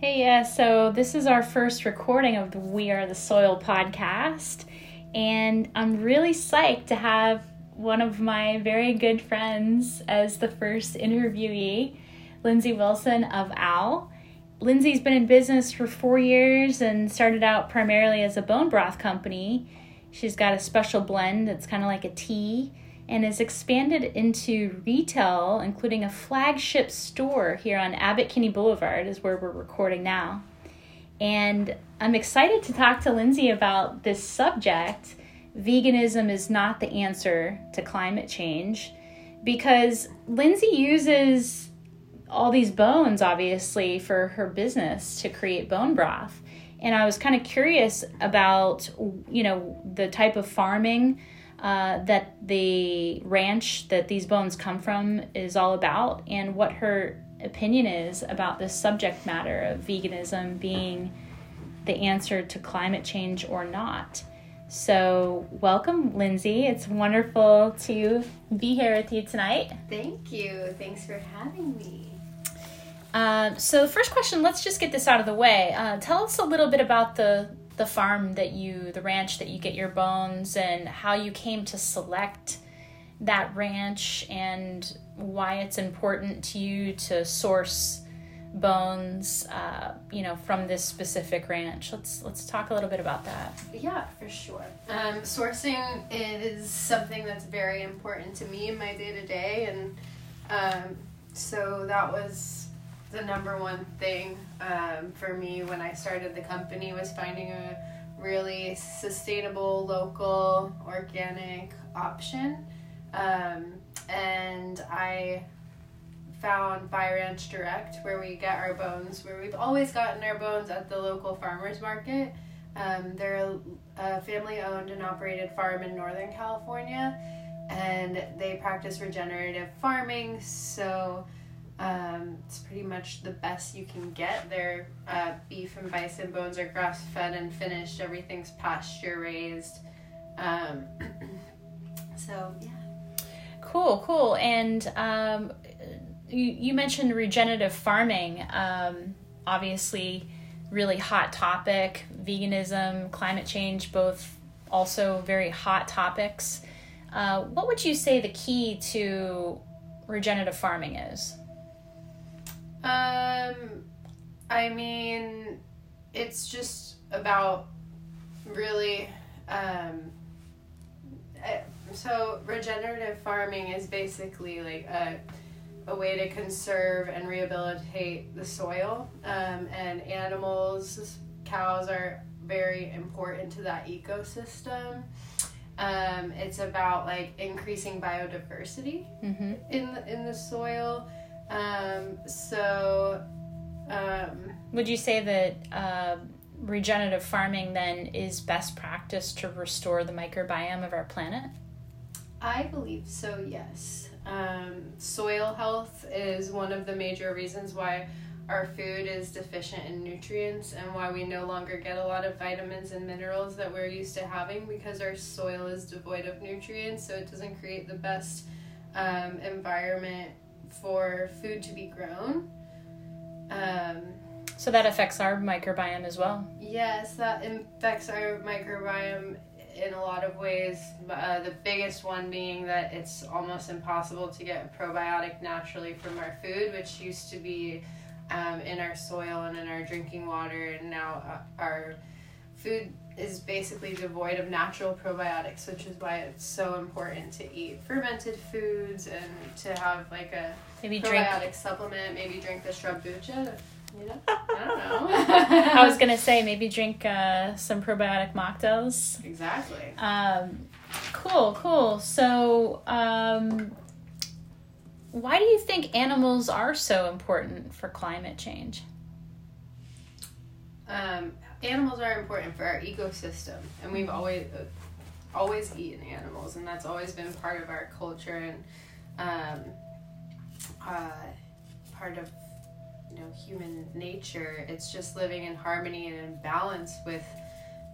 Hey, yeah, so this is our first recording of the We Are the Soil podcast, and I'm really psyched to have one of my very good friends as the first interviewee, Lindsay Wilson of OWL. Lindsay's been in business for four years and started out primarily as a bone broth company. She's got a special blend that's kind of like a tea and has expanded into retail, including a flagship store here on Abbot Kinney Boulevard, is where we're recording now. And I'm excited to talk to Lindsay about this subject. Veganism is not the answer to climate change because Lindsay uses all these bones, obviously, for her business to create bone broth. And I was kind of curious about, you know, the type of farming uh, that the ranch that these bones come from is all about and what her opinion is about this subject matter of veganism being the answer to climate change or not. So, welcome, Lindsay. It's wonderful to be here with you tonight. Thank you. Thanks for having me. Uh, so, the first question, let's just get this out of the way. Uh, tell us a little bit about the the farm that you, the ranch that you get your bones, and how you came to select that ranch and why it's important to you to source bones uh, you know from this specific ranch. Let's let's talk a little bit about that. Yeah for sure. Um, sourcing is something that's very important to me in my day-to-day and um, so that was the number one thing um, for me when I started the company was finding a really sustainable, local, organic option. Um, and I found Buy Ranch Direct, where we get our bones, where we've always gotten our bones at the local farmers market. Um, they're a family owned and operated farm in Northern California, and they practice regenerative farming. So um, it's pretty much the best you can get. Their uh, beef and bison bones are grass fed and finished. Everything's pasture raised. Um, so yeah. Cool, cool. And um, you you mentioned regenerative farming. Um, obviously, really hot topic. Veganism, climate change, both also very hot topics. Uh, what would you say the key to regenerative farming is? Um, I mean, it's just about really. Um, eh, so regenerative farming is basically like a, a way to conserve and rehabilitate the soil. Um, and animals, cows are very important to that ecosystem. Um, it's about like increasing biodiversity mm-hmm. in the, in the soil um, so, um, would you say that uh, regenerative farming then is best practice to restore the microbiome of our planet? I believe so, yes. Um, soil health is one of the major reasons why our food is deficient in nutrients and why we no longer get a lot of vitamins and minerals that we're used to having because our soil is devoid of nutrients, so it doesn't create the best um, environment for food to be grown. Um, so that affects our microbiome as well. Yes, that affects our microbiome in a lot of ways. Uh, the biggest one being that it's almost impossible to get probiotic naturally from our food, which used to be um, in our soil and in our drinking water, and now uh, our food is basically devoid of natural probiotics, which is why it's so important to eat fermented foods and to have like a maybe probiotic drink. supplement. Maybe drink the shrub bucha. You know, I don't know. I was gonna say maybe drink uh, some probiotic mocktails. Exactly. Um, cool, cool. So, um, why do you think animals are so important for climate change? Um, animals are important for our ecosystem, and we've always uh, always eaten animals, and that's always been part of our culture and um, uh, part of you know human nature. It's just living in harmony and in balance with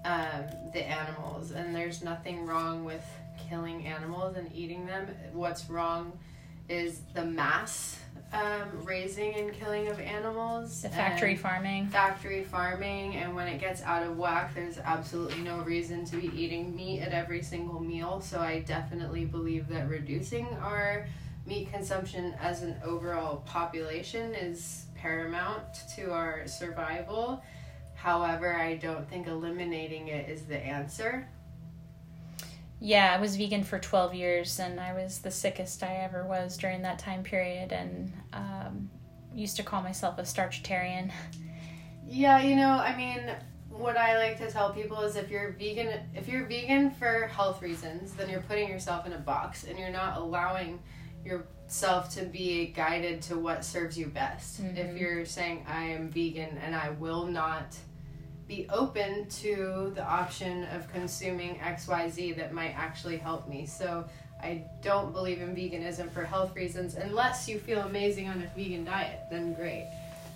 um, the animals, and there's nothing wrong with killing animals and eating them. What's wrong is the mass um, raising and killing of animals. The factory farming. Factory farming, and when it gets out of whack, there's absolutely no reason to be eating meat at every single meal. So I definitely believe that reducing our meat consumption as an overall population is paramount to our survival. However, I don't think eliminating it is the answer. Yeah, I was vegan for 12 years and I was the sickest I ever was during that time period and um, used to call myself a starchitarian. Yeah, you know, I mean, what I like to tell people is if you're vegan if you're vegan for health reasons, then you're putting yourself in a box and you're not allowing yourself to be guided to what serves you best. Mhm. If you're saying I am vegan and I will not be open to the option of consuming XYZ that might actually help me. So I don't believe in veganism for health reasons unless you feel amazing on a vegan diet, then great.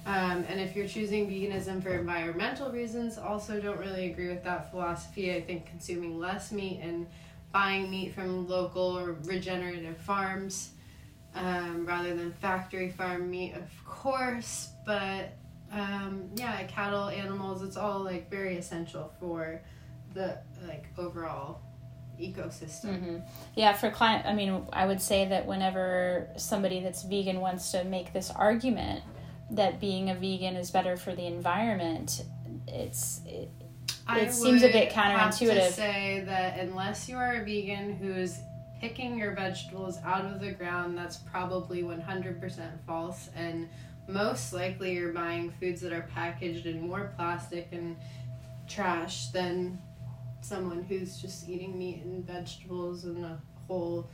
Um, and if you're choosing veganism for environmental reasons, also don't really agree with that philosophy. I think consuming less meat and buying meat from local or regenerative farms um, rather than factory farm meat, of course. But um, yeah, cattle, animals, it's all like very essential for the like overall ecosystem. hmm Yeah, for client, I mean, I would say that whenever somebody that's vegan wants to make this argument that being a vegan is better for the environment, it's it, I It seems a bit Have counterintuitive. to say that unless you are a vegan who's picking your vegetables out of the ground, that's probably 100% false. And most likely you're buying foods that are packaged in more plastic and trash than someone who's just eating meat and vegetables and a whole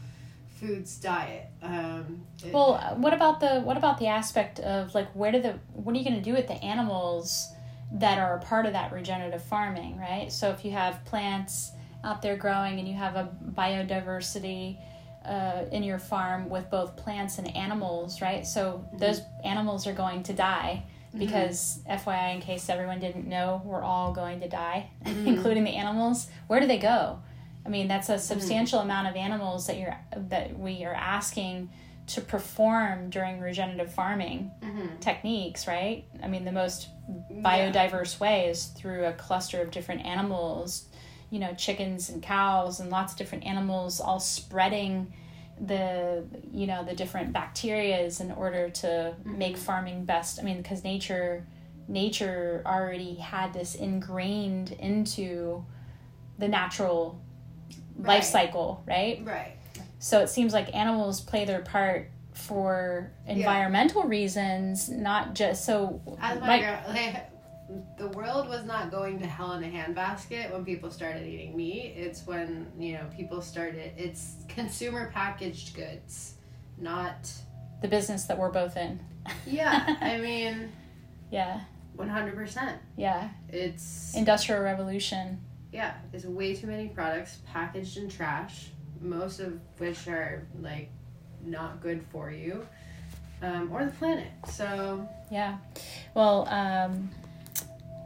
foods diet. Um, it- Well, what about the what about the aspect of like where do the what are you going to do with the animals that are a part of that regenerative farming, right? So if you have plants out there growing and you have a biodiversity uh, in your farm with both plants and animals, right? So those animals are going to die because FYI, in case everyone didn't know, we're all going to die, including the animals. Where do they go? I mean, that's a substantial amount of animals that you're that we are asking to perform during regenerative farming Mhm. techniques, right? I mean, the most Yeah. biodiverse way is through a cluster of different animals, you know, chickens and cows and lots of different animals all spreading the you know the different bacterias in order to mm-hmm. make farming best. I mean, because nature nature already had this ingrained into the natural life cycle, right? Right. So it seems like animals play their part for environmental reasons, not just so. As my like- gra- like, the world was not going to hell in a handbasket when people started eating meat. It's when you know people started. It's consumer packaged goods, not. the business that we're both in. Yeah, I mean, Yeah, one hundred percent. yeah. It's Industrial revolution. yeah. There's way too many products packaged in trash, most of which are like not good for you, um, or the planet. So Yeah. Well, um,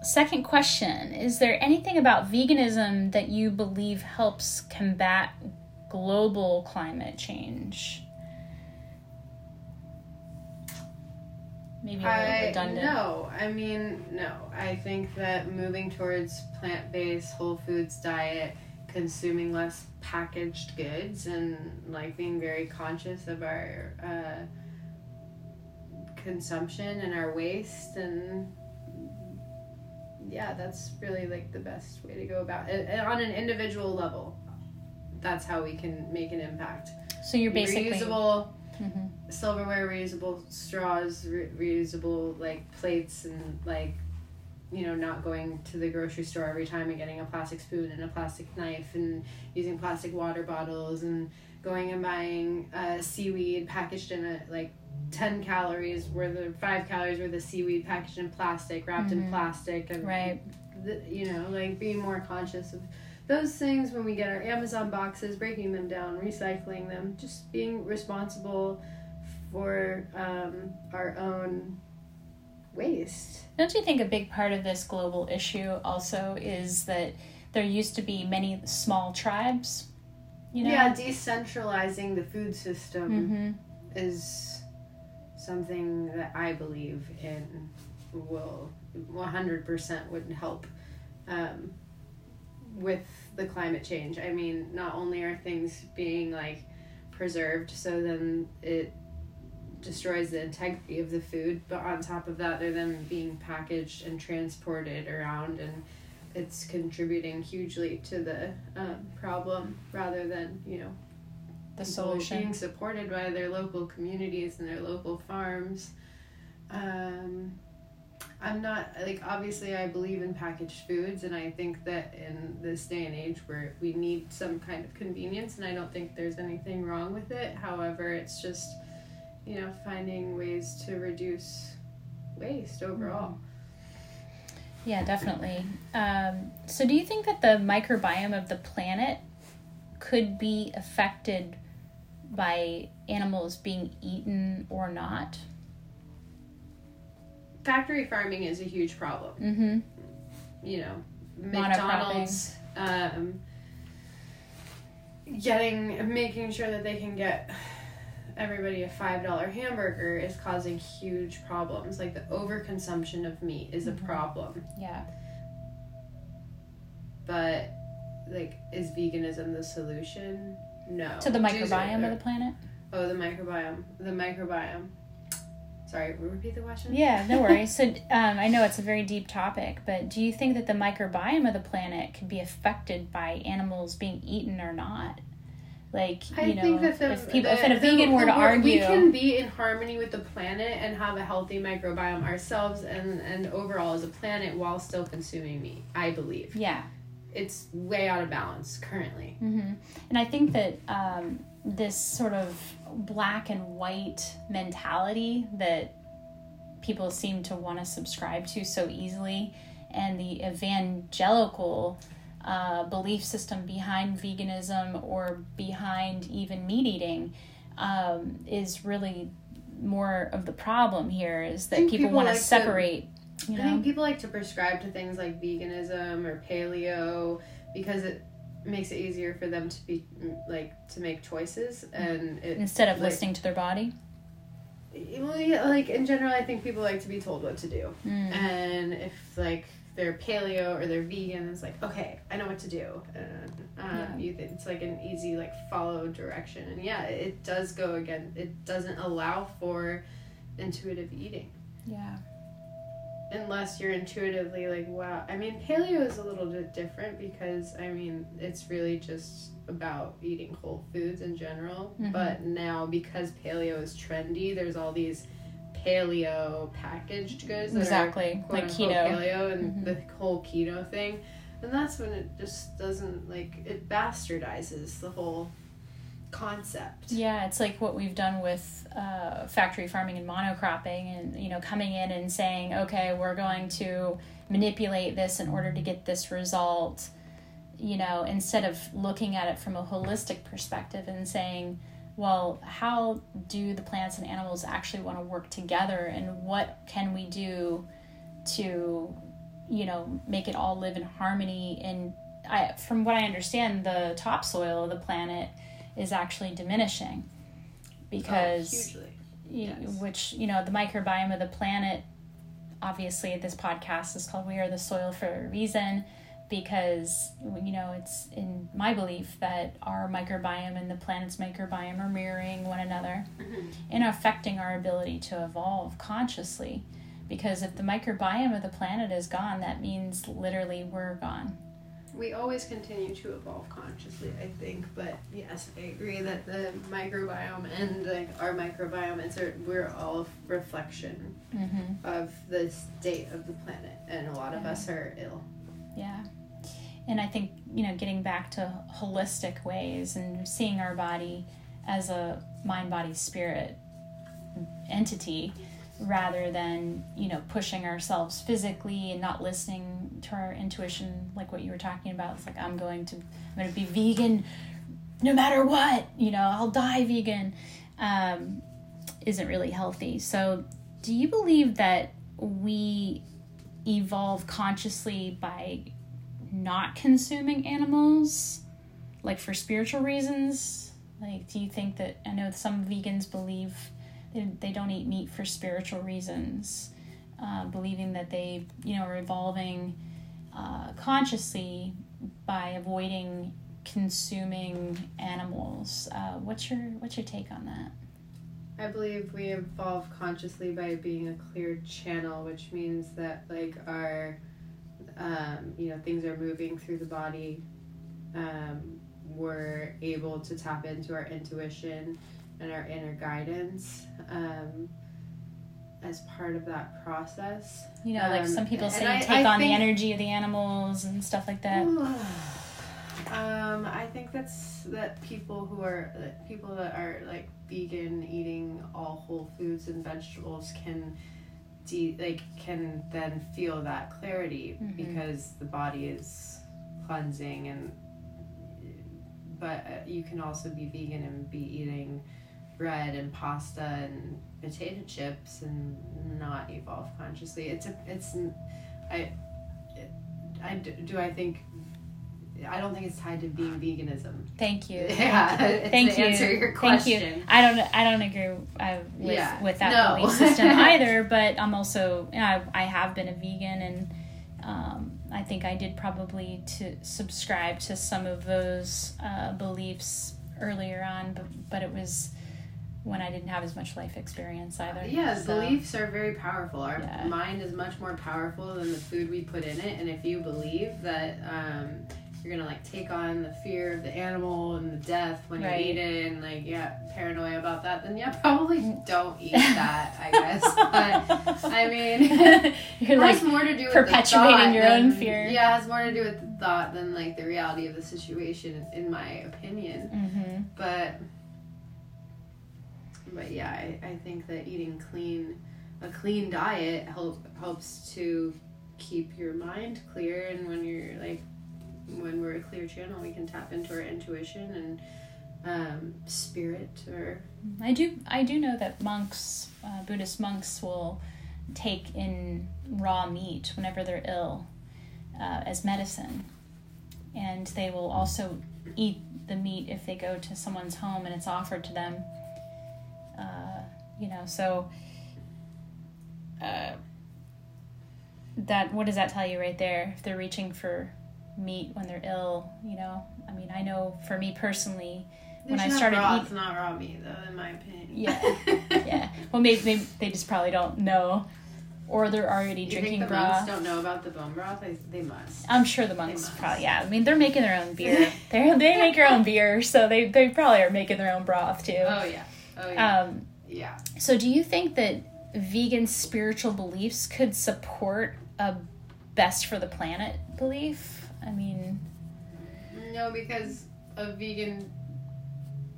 second question Is there anything about veganism that you believe helps combat global climate change? Maybe a little I redundant. no, I mean no. I think that moving towards plant-based whole foods diet, consuming less packaged goods, and like being very conscious of our uh, consumption and our waste, and yeah, that's really like the best way to go about it And on an individual level. That's how we can make an impact. So you're basically. reusable Mhm. silverware, reusable straws, re- reusable like plates, and like you know not going to the grocery store every time and getting a plastic spoon and a plastic knife and using plastic water bottles and going and buying uh, seaweed packaged in a like 10 calories worth of 5 calories worth of seaweed packaged in plastic wrapped in Mhm. plastic and Right. the, you know like being more conscious of those things when we get our amazon boxes breaking them down recycling them just being responsible for um, our own waste Don't you think a big part of this global issue also is that there used to be many small tribes? You know? yeah decentralizing the food system hmm is something that I believe in will 100% would help um, with the climate change. I mean, not only are things being like preserved so then it destroys the integrity of the food, but on top of that, they're then being packaged and transported around and it's contributing hugely to the um, problem rather than, you know, the solution being supported by their local communities and their local farms. Um, I'm not like obviously I believe in packaged foods and I think that in this day and age where we need some kind of convenience and I don't think there's anything wrong with it. However, it's just you know finding ways to reduce waste overall. Mm-hmm. Yeah, definitely. Um, so, do you think that the microbiome of the planet could be affected by animals being eaten or not? factory farming is a huge problem. Mm-hmm. You know, McDonald's um, getting making sure that they can get everybody a five dollar hamburger is causing huge problems. Like the overconsumption of meat is mm-hmm. a problem. Yeah. But like, is veganism the solution? No. To the microbiome of the planet. Oh, the microbiome. The microbiome. Sorry, repeat the question. Yeah, no worries. so um, I know it's a very deep topic, but do you think that the microbiome of the planet could be affected by animals being eaten or not? Like I you know, the, if people, the, if a vegan the, were to argue, we can be in harmony with the planet and have a healthy microbiome ourselves and and overall as a planet while still consuming meat. I believe. Yeah, it's way out of balance currently. Mm-hmm. And I think that um, this sort of black and white mentality that people seem to want to subscribe to so easily and the evangelical uh, belief system behind veganism or behind even meat eating um, is really more of the problem here is that people, people, want like to separate you know? I think people like to prescribe to things like veganism or paleo because it makes it easier for them to be like to make choices and it, instead of like, listening to their body well yeah like in general i think people like to be told what to do mm. and if like they're paleo or they're vegan it's like okay i know what to do. And um, yeah. you it's like an easy like follow direction. And yeah it does go again it doesn't allow for intuitive eating. Yeah. Unless you're intuitively like wow i mean paleo is a little bit different because i mean it's really just about eating whole foods in general. Mm-hmm. but now because paleo is trendy there's all these paleo packaged goods exactly are, like keto paleo and mm-hmm. the whole keto thing and that's when it just doesn't like it bastardizes the whole concept. Yeah, it's like what we've done with uh, factory farming and monocropping, and you know, coming in and saying, okay, we're going to manipulate this in order to get this result. You know, instead of looking at it from a holistic perspective and saying, well, how do the plants and animals actually want to work together, and what can we do to, you know, make it all live in harmony? And I, from what I understand, the topsoil of the planet is actually diminishing because oh, yes. which you know the microbiome of the planet obviously this podcast is called we are the soil for a reason because you know it's in my belief that our microbiome and the planet's microbiome are mirroring one another mm-hmm. and affecting our ability to evolve consciously because if the microbiome of the planet is gone that means literally we're gone we always continue to evolve consciously, I think. But yes, I agree that the microbiome and like our microbiome is we're all a reflection mm-hmm. of the state of the planet, and a lot of us are ill. Yeah, and I think you know getting back to holistic ways and seeing our body as a mind, body, spirit entity rather than you know pushing ourselves physically and not listening to our intuition like what you were talking about. It's like i'm going to i'm going to be vegan no matter what you know i'll die vegan um, isn't really healthy. So do you believe that we evolve consciously by not consuming animals like for spiritual reasons Like, do you think that I know some vegans believe they, they don't eat meat for spiritual reasons, uh, believing that they, you know, are evolving uh, consciously by avoiding consuming animals. Uh, what's your what's your take on that? I believe we evolve consciously by being a clear channel, which means that like our um, you know things are moving through the body. Um, we're able to tap into our intuition and our inner guidance um, as part of that process. You know, like Um, some people say, I- take I on the energy of the animals and stuff like that. um, I think that's that people who are that people that are like vegan, eating all whole foods and vegetables can de- like can then feel that clarity Mhm. because the body is cleansing and but uh, you can also be vegan and be eating bread and pasta and potato chips and not evolve consciously it's a it's i it, i do i think i don't think it's tied to being veganism Thank you. yeah Thank to you. answer your Thank you. I don't. I don't agree uh, with Yeah. with that No. belief system either. But I'm also. You know, I, I have been a vegan, and um, I think I did probably to subscribe to some of those uh, beliefs earlier on, but but it was when I didn't have as much life experience either. Yeah, So, beliefs are very powerful. Our Yeah. mind is much more powerful than the food we put in it. And if you believe that um, you're gonna like take on the fear of the animal and the death when Right. you eat it, and like yeah, paranoia about that, then yeah, probably don't eat that. I guess. But I mean, You're it like has more to do with perpetuating your own fear. Yeah, it has more to do with the thought than like the reality of the situation, in my opinion. hmm But but yeah, I, I think that eating clean a clean diet help helps to keep your mind clear and when you're like when we're a clear channel we can tap into our intuition and um, spirit or I do I do know that monks, uh, Buddhist monks, will take in raw meat whenever they're ill uh, as medicine, and they will also eat the meat if they go to someone's home and it's offered to them. Uh, you know, so uh, that what does that tell you right there? If they're reaching for meat when they're ill, you know, I mean, I know for me personally when I started raw, eat- it's not raw meat though in my opinion Yeah. yeah. Well, maybe, maybe they just probably don't know, or they're already you drinking think the monks broth. don't know about the bone broth they, they must I'm sure the monks probably. Yeah, I mean they're making their own beer. they they make their own beer, so they they probably are making their own broth too. oh yeah oh yeah Um, yeah so do you think that vegan spiritual beliefs could support a best for the planet belief? I mean, No, because a vegan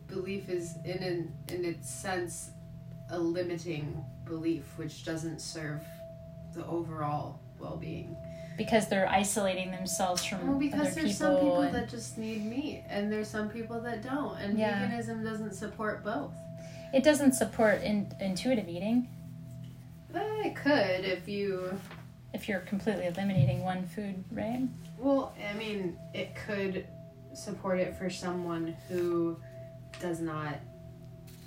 belief is in an, in its sense a limiting belief which doesn't serve the overall well-being. because they're isolating themselves from Well, because there's people. some people and- that just need meat and there's some people that don't and Yeah. veganism doesn't support both. it doesn't support in, intuitive eating Eh, It could if you if you're completely eliminating one food, right? Well, I mean, it could support it for someone who does not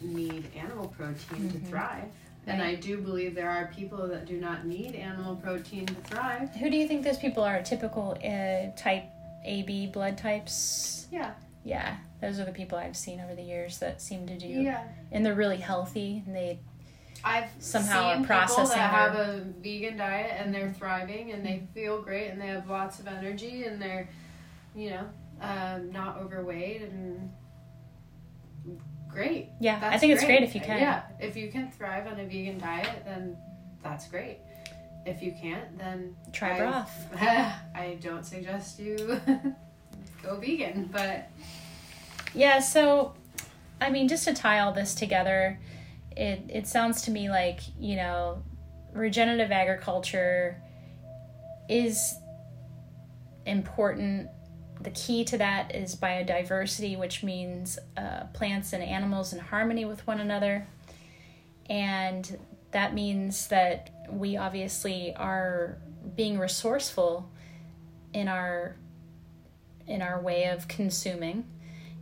need animal protein to Mhm. thrive. And I do believe there are people that do not need animal protein to thrive. Who do you think those people are? Typical uh, type AB blood types? Yeah. Yeah, those are the people I've seen over the years that seem to do, Yeah. and they're really healthy. And they I've Somehow are seen people processing that have a vegan diet and they're thriving and they feel great and they have lots of energy and they're, you know, um, not overweight and great. yeah, I That's think it's great if you can. Yeah, if you can thrive on a vegan diet, then that's great. If you can't, then Try I- broth. I don't suggest you go vegan, but Yeah, so I mean, just to tie all this together, it it sounds to me like you know, regenerative agriculture is important. The key to that is biodiversity, which means uh, plants and animals in harmony with one another, and that means that we obviously are being resourceful in our in our way of consuming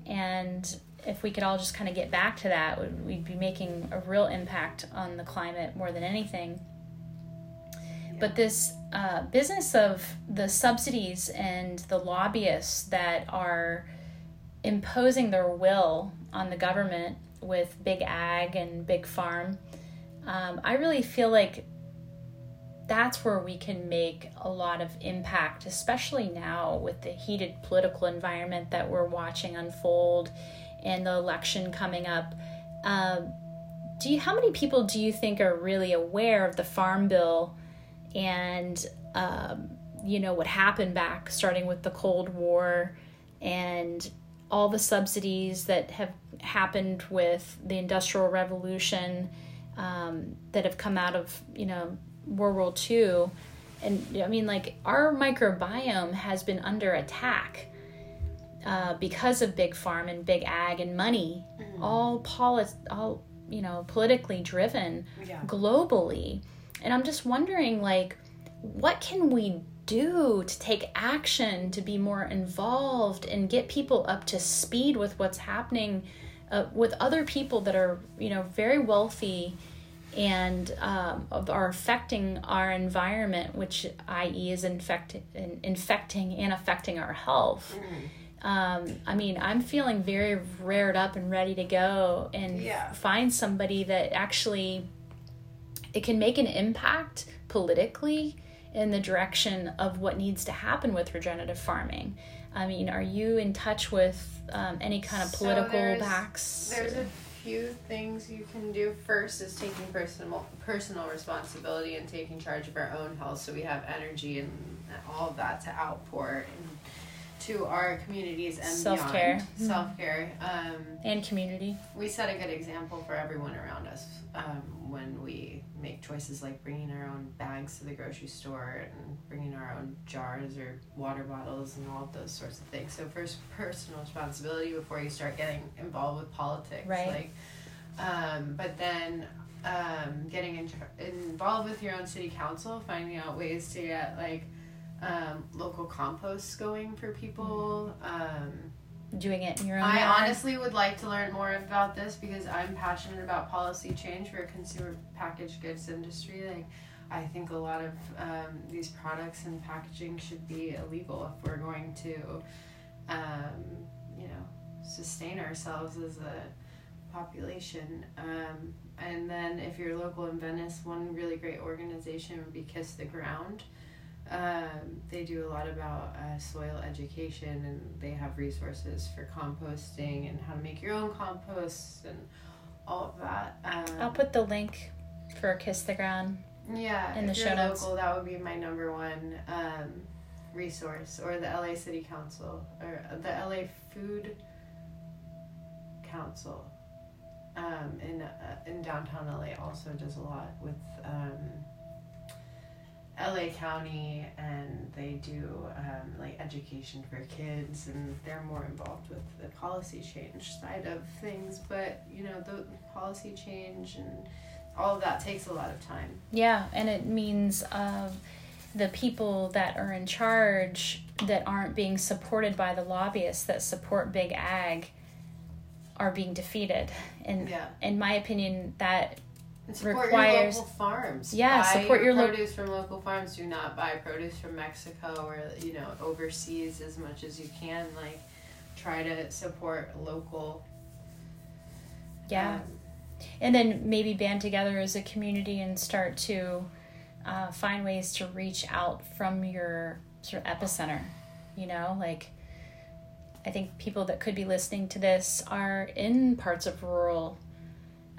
and if we could all just kind of get back to that, we'd be making a real impact on the climate more than anything. Yeah. But this uh, business of the subsidies and the lobbyists that are imposing their will on the government with big ag and big farm, um, I really feel like that's where we can make a lot of impact, especially now with the heated political environment that we're watching unfold and the election coming up. Um, do you, how many people do you think are really aware of the Farm Bill and um, you know what happened back starting with the Cold War and all the subsidies that have happened with the Industrial Revolution um, that have come out of you know World War II, and I mean like our microbiome has been under attack uh, because of big farm and big ag and money, mm-hmm. all polit- all you know politically driven yeah. globally, and I'm just wondering like what can we do to take action to be more involved and get people up to speed with what's happening uh, with other people that are you know very wealthy and um, are affecting our environment which i.e is infect- infecting and affecting our health mm um, I mean, I'm feeling very rared up and ready to go and yeah. find somebody that actually it can make an impact politically in the direction of what needs to happen with regenerative farming. I mean, are you in touch with um, any kind of political so there's, backs? There's a few things you can do. First is taking personal personal responsibility and taking charge of our own health, so we have energy and all of that to outpour and to our communities and self care, mm-hmm. self care, um, and community. We set a good example for everyone around us um, when we make choices like bringing our own bags to the grocery store and bringing our own jars or water bottles and all of those sorts of things. So first, personal responsibility before you start getting involved with politics, right? Like, um, but then um, getting in, involved with your own city council, finding out ways to get like um, local composts going for people. Um, Doing it in your own. I yard. honestly would like to learn more about this because I'm passionate about policy change for a consumer packaged goods industry. Like, I think a lot of um, these products and packaging should be illegal if we're going to, um, you know, sustain ourselves as a population. Um, and then if you're local in Venice, one really great organization would be Kiss the Ground. Um, they do a lot about uh, soil education and they have resources for composting and how to make your own compost and all of that. Um, I'll put the link for Kiss the Ground. Yeah, in the show notes. Local, that would be my number one um, resource, or the LA City Council, or the LA Food Council. Um, in uh, in downtown LA also does a lot with um, LA County and they do um, like education for kids and they're more involved with the policy change side of things. But you know, the policy change and all of that takes a lot of time. Yeah, and it means uh, the people that are in charge that aren't being supported by the lobbyists that support big ag are being defeated. And yeah. in my opinion, that and support requires your local farms. Yeah, buy support your, your produce lo- from local farms. Do not buy produce from Mexico or you know overseas as much as you can. Like, try to support local. Yeah, um, and then maybe band together as a community and start to uh, find ways to reach out from your sort of epicenter. You know, like. I think people that could be listening to this are in parts of rural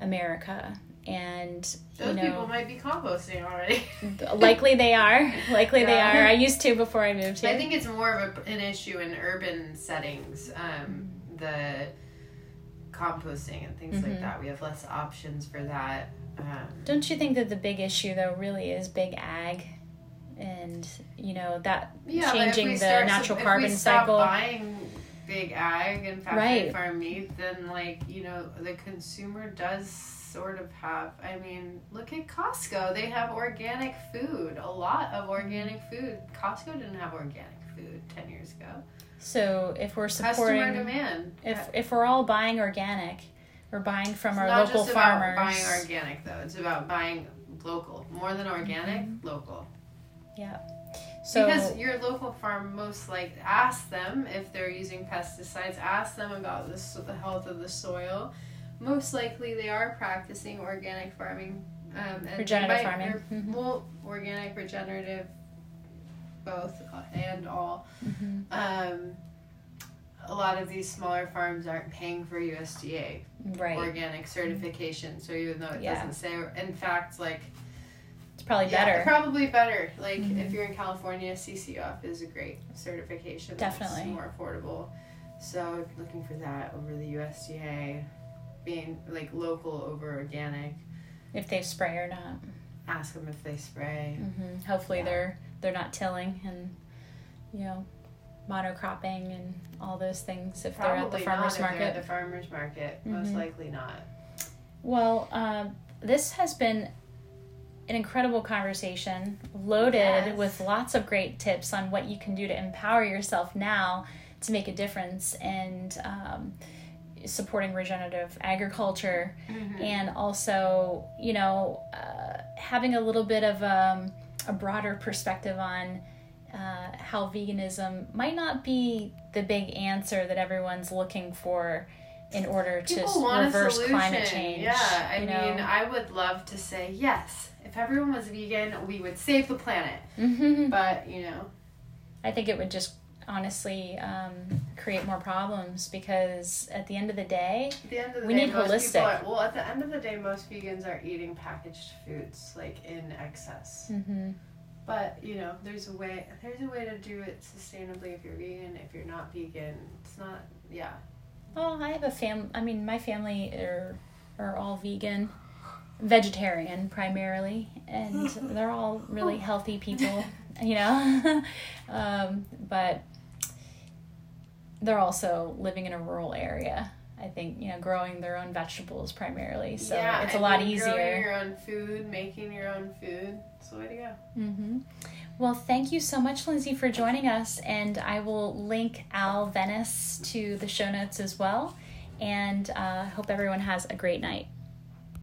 America and those you know, people might be composting already. likely they are. Likely yeah. they are. I used to before I moved here. I think it's more of a, an issue in urban settings. Um, the composting and things mm-hmm. like that. We have less options for that. Um, Don't you think that the big issue though really is big ag? And you know that yeah, changing the natural if carbon cycle. Buying big ag and factory right. farm meat, then like you know the consumer does sort of have. I mean, look at Costco. They have organic food. A lot of organic food. Costco didn't have organic food 10 years ago. So if we're supporting Customer demand. if if we're all buying organic, we're buying from It's our not local just farmers. about buying organic though. It's about buying local. More than organic, Mm-hmm. local. yeah. So because your local farm most like ask them if they're using pesticides ask them about this the health of the soil most likely they are practicing organic farming um, and Regenerative might- farming. or- Mhm. well organic regenerative both and all Mhm. um, a lot of these smaller farms aren't paying for USDA right, organic certification so even though it Yeah. doesn't say in fact like it's probably yeah, better. Probably better. Like Mhm. if you're in California, CCOF is a great certification. Definitely. It's more affordable. So looking for that over the USDA, being like local over organic. if they spray or not. Ask them if they spray. hmm Hopefully Yeah. they're they're not tilling and you know monocropping and all those things if they're at the Probably farmers not if they're market. at the farmers market. Most Mhm. likely not. Well, um, this has been an incredible conversation, loaded Yes. with lots of great tips on what you can do to empower yourself now to make a difference and um, supporting regenerative agriculture, and also, you know, uh, having a little bit of um, a broader perspective on. Uh, how veganism might not be the big answer that everyone's looking for in order to People want reverse climate change. Yeah, I mean, know? I would love to say yes. If everyone was vegan, we would save the planet. Mhm. But you know, I think it would just honestly um, create more problems because at the end of the day, At the end of the We day, need holistic. Are, well, at the end of the day, most vegans are eating packaged foods like in excess. mhm, But you know, there's a way. There's a way to do it sustainably if you're vegan. If you're not vegan, it's not. Yeah. well, I have a fam. I mean, my family are are all vegan, vegetarian primarily, and they're all really healthy people. You know, um, but they're also living in a rural area. I think you know, growing their own vegetables primarily, so yeah, it's a lot easier. Growing your own food, making your own food. It's the way to go. Mm-hmm. Well, thank you so much, Lindsay, for joining us. And I will link OWL Venice to the show notes as well. And uh, hope everyone has a great night.